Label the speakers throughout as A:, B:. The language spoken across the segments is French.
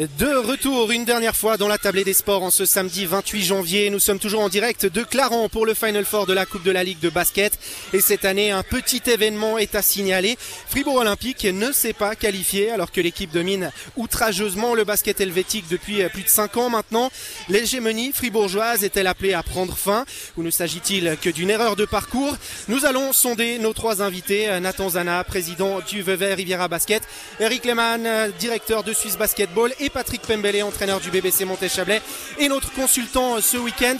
A: De retour une dernière fois dans la tablée des sports en ce samedi 28 janvier. Nous sommes toujours en direct de Clarence pour le Final Four de la Coupe de la Ligue de basket. Et cette année, un petit événement est à signaler. Fribourg Olympique ne s'est pas qualifié alors que l'équipe domine outrageusement le basket helvétique depuis plus de 5 ans maintenant. L'hégémonie fribourgeoise est-elle appelée à prendre fin ou ne s'agit-il que d'une erreur de parcours? Nous allons sonder nos trois invités. Nathan Zana, président du Vevey Riviera Basket. Eric Lehmann, directeur de Suisse Basketball et Patrick Pembele, entraîneur du BBC Monté-Chablais et notre consultant euh, ce week-end.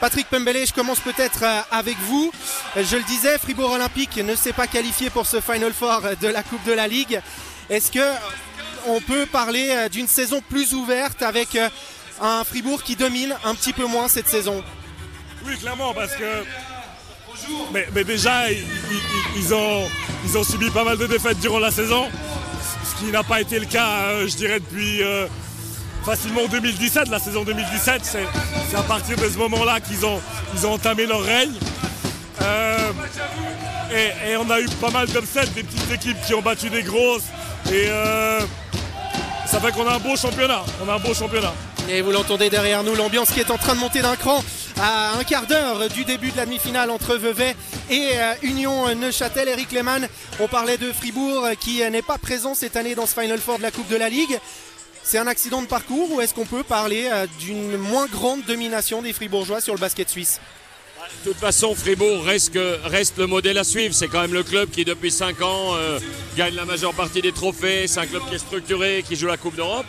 A: Patrick Pembele, je commence peut-être euh, avec vous. Je le disais, Fribourg Olympique ne s'est pas qualifié pour ce Final Four de la Coupe de la Ligue. Est-ce que on peut parler euh, d'une saison plus ouverte avec un Fribourg qui domine un petit peu moins cette saison?
B: Oui, clairement, parce que mais, déjà, ils, ont, ils ont subi pas mal de défaites durant la saison qui n'a pas été le cas, euh, je dirais, depuis euh, facilement 2017. La saison 2017, c'est à partir de ce moment-là qu'ils ont, ils ont entamé leur règne. Euh, et, on a eu pas mal d'upsets, des petites équipes qui ont battu des grosses. Et ça fait qu'on a un beau championnat. On a un beau championnat.
A: Et vous l'entendez derrière nous, l'ambiance qui est en train de monter d'un cran à un quart d'heure du début de la demi-finale entre Vevey et euh, Union Neuchâtel. Eric Lehmann, on parlait de Fribourg qui n'est pas présent cette année dans ce Final Four de la Coupe de la Ligue. C'est un accident de parcours ou est-ce qu'on peut parler euh, d'une moins grande domination des Fribourgeois sur le basket suisse?
C: De toute façon, Fribourg reste, le modèle à suivre. C'est quand même le club qui, depuis 5 ans, euh, gagne la majeure partie des trophées. C'est un club qui est structuré, qui joue la Coupe d'Europe.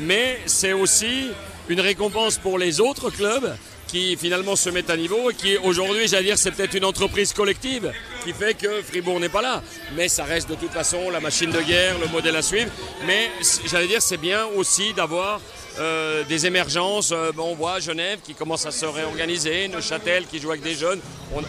C: Mais c'est aussi une récompense pour les autres clubs qui finalement se mettent à niveau et qui aujourd'hui, j'allais dire, c'est peut-être une entreprise collective qui fait que Fribourg n'est pas là. Mais ça reste de toute façon la machine de guerre, le modèle à suivre. Mais j'allais dire, c'est bien aussi d'avoir euh, des émergences. Euh, on voit Genève qui commence à se réorganiser, Neuchâtel qui joue avec des jeunes.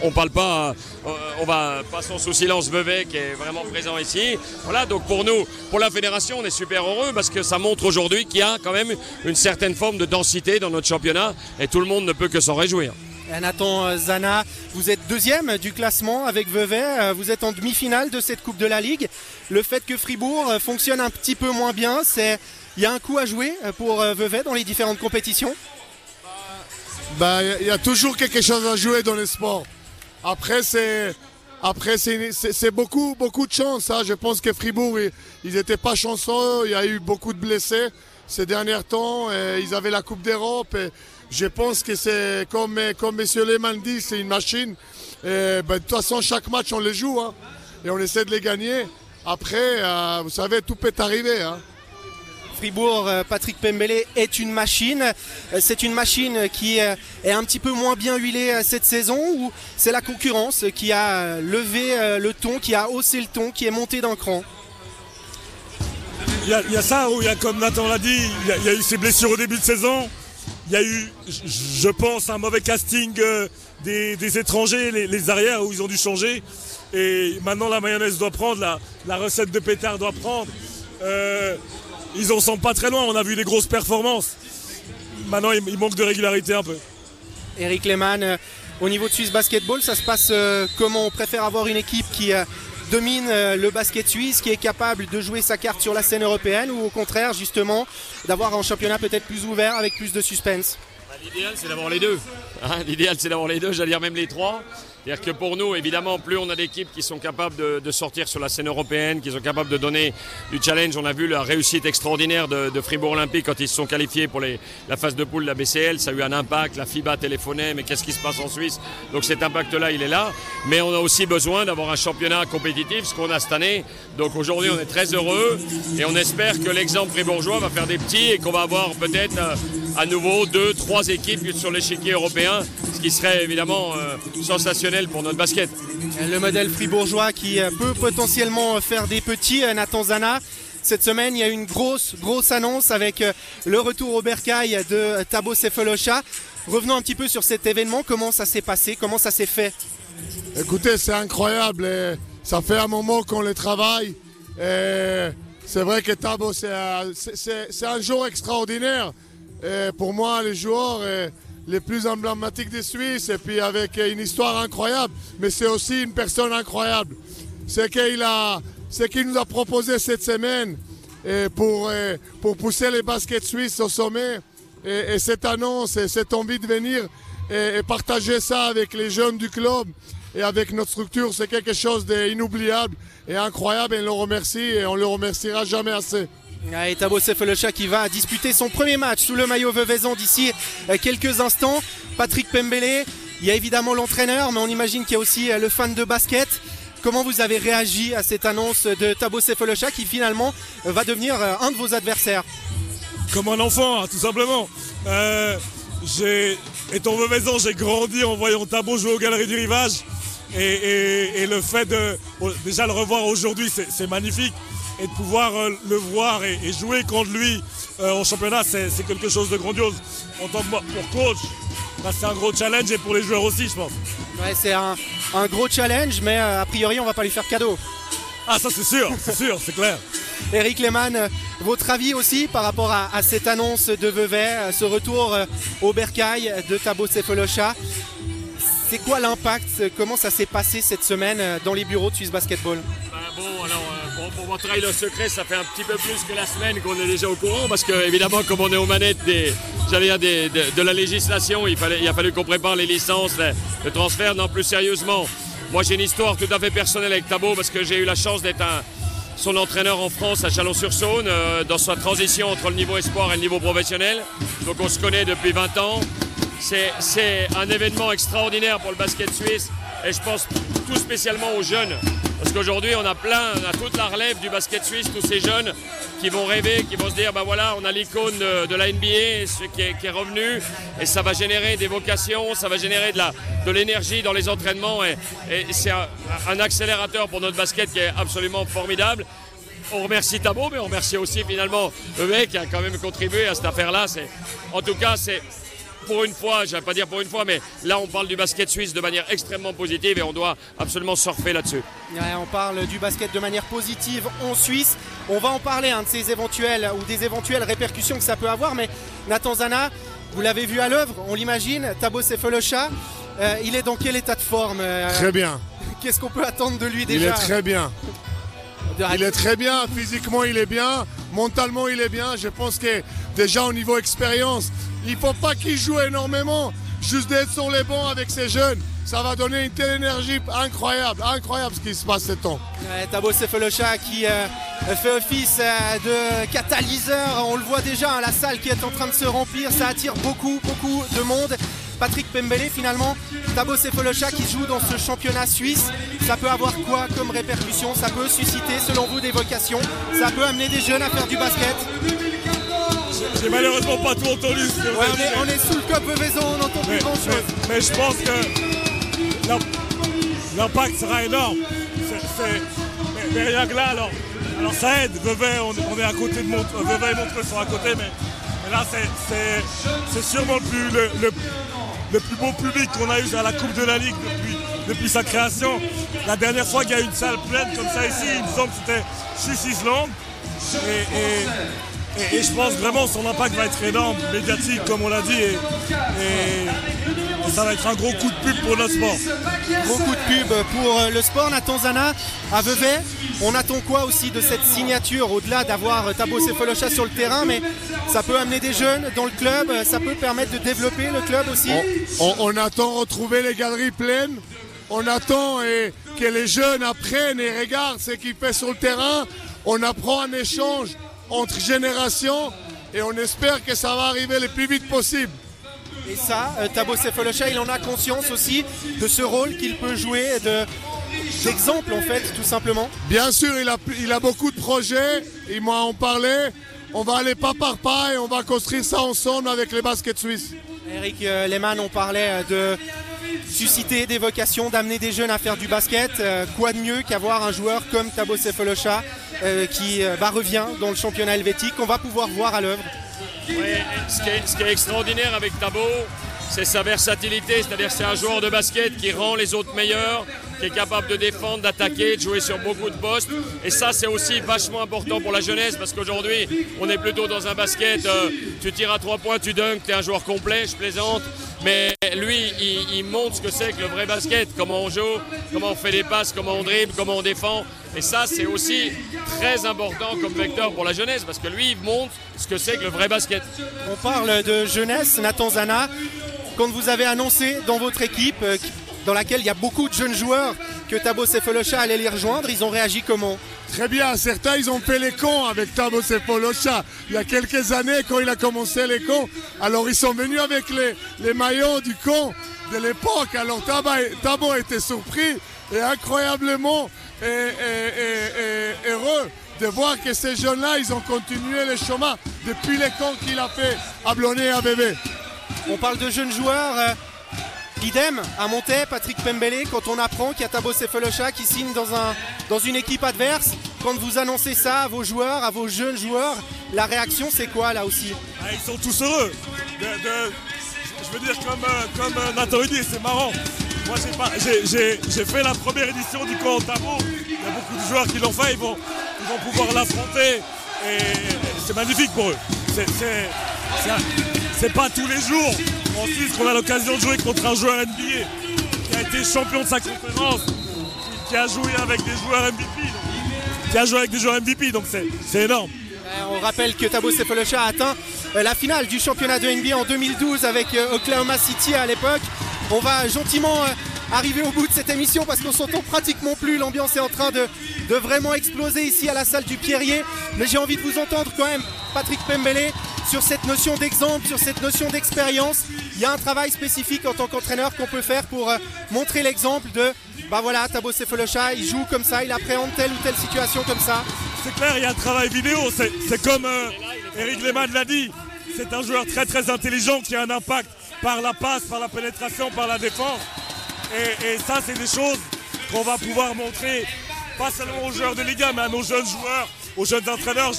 C: On, ne parle pas, euh, on va passons sous silence Vevey qui est vraiment présent ici. Voilà, donc pour nous, pour la fédération, on est super heureux parce que ça montre aujourd'hui qu'il y a quand même une certaine forme de densité dans notre championnat et tout le monde ne peut que s'en réjouir.
A: Nathan Zana, vous êtes deuxième du classement avec Vevey. Vous êtes en demi-finale de cette Coupe de la Ligue. Le fait que Fribourg fonctionne un petit peu moins bien, c'est il y a un coup à jouer euh, pour euh, Vevey dans les différentes compétitions?
D: Bah, Il y a toujours quelque chose à jouer dans le sport. Après, c'est. Après, c'est beaucoup, beaucoup de chance. Hein. Je pense que Fribourg, ils n'étaient pas chanceux. Il y a eu beaucoup de blessés ces derniers temps. ils avaient la Coupe d'Europe. Je pense que c'est, comme, comme M. Lehmann dit, c'est une machine. Ben, de toute façon, chaque match, on les joue. Hein. et on essaie de les gagner. Après, euh, vous savez, tout peut arriver. Hein.
A: Fribourg, euh, Patrick Pembele est une machine. Euh, c'est une machine qui est un petit peu moins bien huilée cette saison ou c'est la concurrence qui a levé le ton, qui a haussé le ton, qui est monté d'un cran?
B: Il y, a, ça où il y a, comme Nathan l'a dit, il y, a, eu ces blessures au début de saison. Il y a eu, je pense, un mauvais casting des, étrangers, les, arrières où ils ont dû changer. Et maintenant la mayonnaise doit prendre, la, recette de pétard doit prendre ils en sont pas très loin. On a vu des grosses performances. Maintenant, il, manque de régularité un peu.
A: Eric Lehmann, euh, au niveau de Suisse Basketball, ça se passe euh, comment? On préfère avoir une équipe qui euh, domine le basket suisse, qui est capable de jouer sa carte sur la scène européenne, ou au contraire, justement, d'avoir un championnat peut-être plus ouvert avec plus de suspense?
C: Bah, L'idéal, c'est d'avoir les deux. Hein, l'idéal, c'est d'avoir les deux, j'allais dire même les trois. C'est-à-dire que pour nous, évidemment, plus on a d'équipes qui sont capables de, sortir sur la scène européenne, qui sont capables de donner du challenge. On a vu la réussite extraordinaire de, Fribourg Olympique quand ils se sont qualifiés pour la phase de poule de la BCL. Ça a eu un impact. La FIBA téléphonait, mais qu'est-ce qui se passe en Suisse? Donc cet impact-là, il est là. Mais on a aussi besoin d'avoir un championnat compétitif, ce qu'on a cette année. Donc aujourd'hui, on est très heureux et on espère que l'exemple fribourgeois va faire des petits et qu'on va avoir peut-être euh, à nouveau deux, trois équipes sur l'échiquier européen, ce qui serait évidemment euh, sensationnel pour notre basket.
A: Le modèle fribourgeois qui euh, peut potentiellement faire des petits, euh, Nathan Zana. Cette semaine, il y a une grosse, grosse annonce avec euh, le retour au bercail de Tabo Sefelocha. Revenons un petit peu sur cet événement. Comment ça s'est passé? Comment ça s'est fait?
D: Écoutez, c'est incroyable. ça fait un moment qu'on le travaille. C'est vrai que Tabo, c'est un, jour extraordinaire. pour moi, les joueurs, les plus emblématiques des Suisses et puis avec une histoire incroyable. Mais c'est aussi une personne incroyable. Ce qu'il nous a proposé cette semaine, pour pousser les baskets suisses au sommet. Et, cette annonce et cette envie de venir et, partager ça avec les jeunes du club et avec notre structure, c'est quelque chose d'inoubliable et incroyable. Et on le remercie et on le remerciera jamais assez.
A: Et Tabo chat qui va disputer son premier match sous le maillot Veuvaison d'ici euh, quelques instants. Patrick Pembele, il y a évidemment l'entraîneur, mais on imagine qu'il y a aussi euh, le fan de basket. Comment vous avez réagi à cette annonce de Tabo chat qui finalement euh, va devenir un de vos adversaires?
B: Comme un enfant, hein, tout simplement. j'ai, étant Veuvaison, j'ai grandi en voyant Tabo jouer aux Galeries du Rivage. Et, le fait de déjà le revoir aujourd'hui, c'est magnifique et de pouvoir euh, le voir et, jouer contre lui euh, en championnat, c'est quelque chose de grandiose. En tant que pour coach, bah, c'est un gros challenge et pour les joueurs aussi, je pense.
A: Ouais, c'est un, gros challenge, mais euh, a priori, on va pas lui faire cadeau.
B: Ah, ça c'est sûr, c'est sûr, c'est clair.
A: Eric Lehmann, votre avis aussi par rapport à, cette annonce de Vevey, ce retour au bercail de Tabo Sefolosha c'est quoi l'impact? Comment ça s'est passé cette semaine dans les bureaux de Swiss Basketball?
C: Bah, Bon, alors pour montrer le secret, ça fait un petit peu plus que la semaine qu'on est déjà au courant, parce que évidemment, comme on est aux manettes des, dire de, la législation, il a fallu qu'on prépare les licences, le transfert. Non, plus sérieusement, moi j'ai une histoire tout à fait personnelle avec Tabo, parce que j'ai eu la chance d'être son entraîneur en France à Chalon-sur-Saône, euh, dans sa transition entre le niveau espoir et le niveau professionnel. Donc on se connaît depuis 20 ans. C'est un événement extraordinaire pour le basket suisse, et je pense tout spécialement aux jeunes parce qu'aujourd'hui, on a plein, on a toute la relève du basket suisse, tous ces jeunes qui vont rêver, qui vont se dire, ben voilà, on a l'icône de, la NBA ce qui, est, revenu, et ça va générer des vocations, ça va générer de l'énergie de dans les entraînements, et, c'est un, accélérateur pour notre basket qui est absolument formidable. On remercie Tabo, mais on remercie aussi finalement mec qui a quand même contribué à cette affaire-là. En tout cas, c'est pour une fois, vais pas dire pour une fois, mais là on parle du basket suisse de manière extrêmement positive et on doit absolument surfer là-dessus.
A: on parle du basket de manière positive en Suisse. On va en parler hein, de ces éventuelles ou des éventuelles répercussions que ça peut avoir, mais Nathan Zana, vous l'avez vu à l'œuvre, on l'imagine, Tabo Sefolosha, euh, il est dans quel état de forme euh,
D: Très bien.
A: Qu'est-ce qu'on peut attendre de lui déjà
D: Il est très bien. Il est très bien, physiquement il est bien, mentalement il est bien. Je pense que déjà au niveau expérience, il ne faut pas qu'il joue énormément, juste d'être sur les bancs avec ces jeunes. Ça va donner une telle énergie incroyable, incroyable ce qui se passe ce temps.
A: Tabo Sefelocha qui euh, fait office euh, de catalyseur. On le voit déjà, hein, la salle qui est en train de se remplir. Ça attire beaucoup, beaucoup de monde. Patrick Pembele finalement, Tabo Sefolosha qui joue dans ce championnat suisse, ça peut avoir quoi comme répercussion? Ça peut susciter selon vous des vocations? Ça peut amener des jeunes à faire du basket?
B: J'ai malheureusement pas tout entendu.
A: on, est, sous le cop maison, on n'entend plus grand chose.
B: Mais, je pense que l'impact sera énorme. mais, rien que là, alors, alors ça aide. Vevey, on, est à côté de Montreux. Vevey et Montreux sont à côté, mais, là, c'est sûrement le plus, le, plus beau public qu'on a eu à la Coupe de la Ligue depuis, depuis sa création. La dernière fois qu'il y a eu une salle pleine comme ça ici, il me semble que c'était 6 Island. et, et, je pense vraiment son impact va être énorme, médiatique comme on l'a dit. Et, ça va être un gros coup de pub pour notre sport.
A: Gros coup de pub pour euh, le sport. Nathan Zana à Vevey. On attend quoi aussi de cette signature au-delà d'avoir Tabo Sefolocha sur le terrain, mais ça peut amener des jeunes dans le club, ça peut permettre de développer le club aussi.
D: On, attend retrouver les galeries pleines. On attend et que les jeunes apprennent et regardent ce qu'il fait sur le terrain. On apprend un échange entre générations et on espère que ça va arriver le plus vite possible.
A: Et ça, euh, Tabo Sefolosha, il en a conscience aussi de ce rôle qu'il peut jouer, d'exemple en fait, tout simplement.
D: Bien sûr, il a, il a beaucoup de projets, il m'a en parlé. On va aller pas par pas et on va construire ça ensemble avec les baskets suisses.
A: Eric euh, Lehmann, on parlait euh, de susciter des vocations, d'amener des jeunes à faire du basket. quoi de mieux qu'avoir un joueur comme Tabo Sefolosha euh, qui euh, bah, revient dans le championnat helvétique, qu'on va pouvoir voir à l'œuvre.
C: ce, qui est, extraordinaire avec Tabo, c'est sa versatilité, c'est-à-dire c'est un joueur de basket qui rend les autres meilleurs, qui est capable de défendre, d'attaquer, de jouer sur beaucoup de postes. Et ça, c'est aussi vachement important pour la jeunesse parce qu'aujourd'hui, on est plutôt dans un basket, euh, tu tires à trois points, tu dunks, tu es un joueur complet, je plaisante. Mais lui, il, montre ce que c'est que le vrai basket, comment on joue, comment on fait des passes, comment on dribble, comment on défend. Et ça, c'est aussi très important comme vecteur pour la jeunesse, parce que lui, il montre ce que c'est que le vrai basket.
A: On parle de jeunesse, Nathan Zana. Quand vous avez annoncé dans votre équipe, euh, dans laquelle il y a beaucoup de jeunes joueurs, que Tabo Sefolosha allait les rejoindre, ils ont réagi comment?
D: Très bien, certains ils ont fait les cons avec Tabo Sefolosha il y a quelques années quand il a commencé les cons. Alors ils sont venus avec les, maillots du con de l'époque. Alors Tabo, était surpris et incroyablement heureux de voir que ces jeunes-là, ils ont continué le chemin depuis les cons qu'il a fait à Blonnet et à Bébé.
A: On parle de jeunes joueurs. Euh, idem à Monté, Patrick Pembele, quand on apprend qu'il y a Tabo Sefolosha qui signe dans, un, dans une équipe adverse, quand vous annoncez ça à vos joueurs, à vos jeunes joueurs, la réaction c'est quoi là aussi
B: ah, Ils sont tous heureux. je veux dire, comme, euh, comme euh, dit, c'est marrant. Moi j'ai fait la première édition du camp Tabo. Il y a beaucoup de joueurs qui l'ont fait, ils vont, ils vont pouvoir l'affronter. Et c'est magnifique pour eux. C'est pas tous les jours Suisse qu'on a l'occasion de jouer contre un joueur NBA qui a été champion de sa conférence, qui, a joué avec des joueurs MVP. qui a joué avec des joueurs MVP, donc c'est énorme.
A: Euh, on rappelle que Tabo Sefolosha a atteint euh, la finale du championnat de NBA en 2012 avec euh, Oklahoma City à l'époque. On va gentiment arriver au bout de cette émission parce qu'on s'entend pratiquement plus. L'ambiance est en train de, de, vraiment exploser ici à la salle du Pierrier. Mais j'ai envie de vous entendre quand même, Patrick Pembele, sur cette notion d'exemple, sur cette notion d'expérience. Il y a un travail spécifique en tant qu'entraîneur qu'on peut faire pour euh, montrer l'exemple de bah voilà, Tabo Sefolosha, il joue comme ça, il appréhende telle ou telle situation comme ça.
B: C'est clair, il y a un travail vidéo, c'est comme euh, Eric Lehmann l'a dit, c'est un joueur très très intelligent qui a un impact par la passe, par la pénétration, par la défense. Et, ça, c'est des choses qu'on va pouvoir montrer, pas seulement aux joueurs de Liga, mais à nos jeunes joueurs, aux jeunes entraîneurs.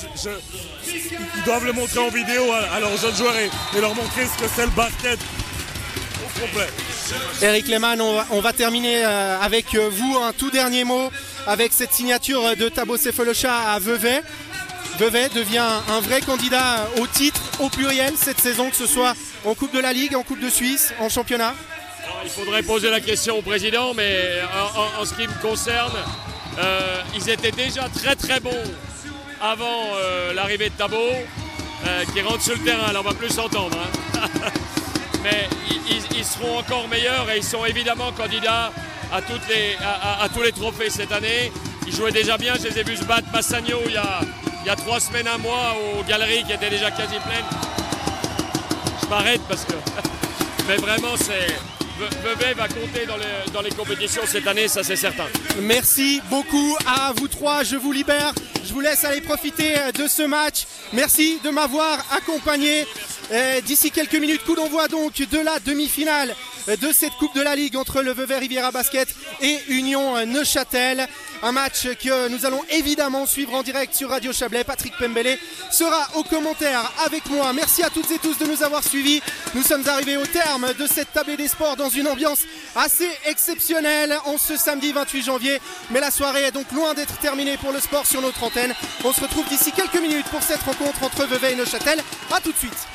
B: ils doivent le montrer en vidéo à, leurs jeunes joueurs et, leur montrer ce que c'est le basket au complet.
A: Eric Lehmann, on va, terminer euh, avec euh, vous un tout dernier mot avec cette signature de Tabo Sefolosha à Vevey. Vevey devient un vrai candidat au titre au pluriel cette saison, que ce soit en Coupe de la Ligue, en Coupe de Suisse, en championnat
C: il faudrait poser la question au président, mais en, ce qui me concerne, euh, ils étaient déjà très très bons avant euh, l'arrivée de Tabo, euh, qui rentre sur le terrain. Alors on va plus s'entendre. Hein. mais ils, seront encore meilleurs et ils sont évidemment candidats à, toutes les, à, tous les trophées cette année. Ils jouaient déjà bien, je les ai vus se battre Massagno il y a, il y a trois semaines, un mois, aux galeries qui étaient déjà quasi pleines. Je m'arrête parce que. mais vraiment, c'est. Vevey va compter dans les, compétitions cette année, ça c'est certain.
A: Merci beaucoup à vous trois, je vous libère. Je vous laisse aller profiter de ce match. Merci de m'avoir accompagné. Euh, d'ici quelques minutes, coup d'envoi donc de la demi-finale de cette Coupe de la Ligue entre le Vevey Riviera Basket et Union Neuchâtel. Un match que nous allons évidemment suivre en direct sur Radio Chablais. Patrick Pembele sera au commentaire avec moi. Merci à toutes et tous de nous avoir suivis. Nous sommes arrivés au terme de cette table des sports dans une ambiance assez exceptionnelle en ce samedi 28 janvier. Mais la soirée est donc loin d'être terminée pour le sport sur notre antenne. On se retrouve d'ici quelques minutes pour cette rencontre entre Vevey et Neuchâtel. A tout de suite.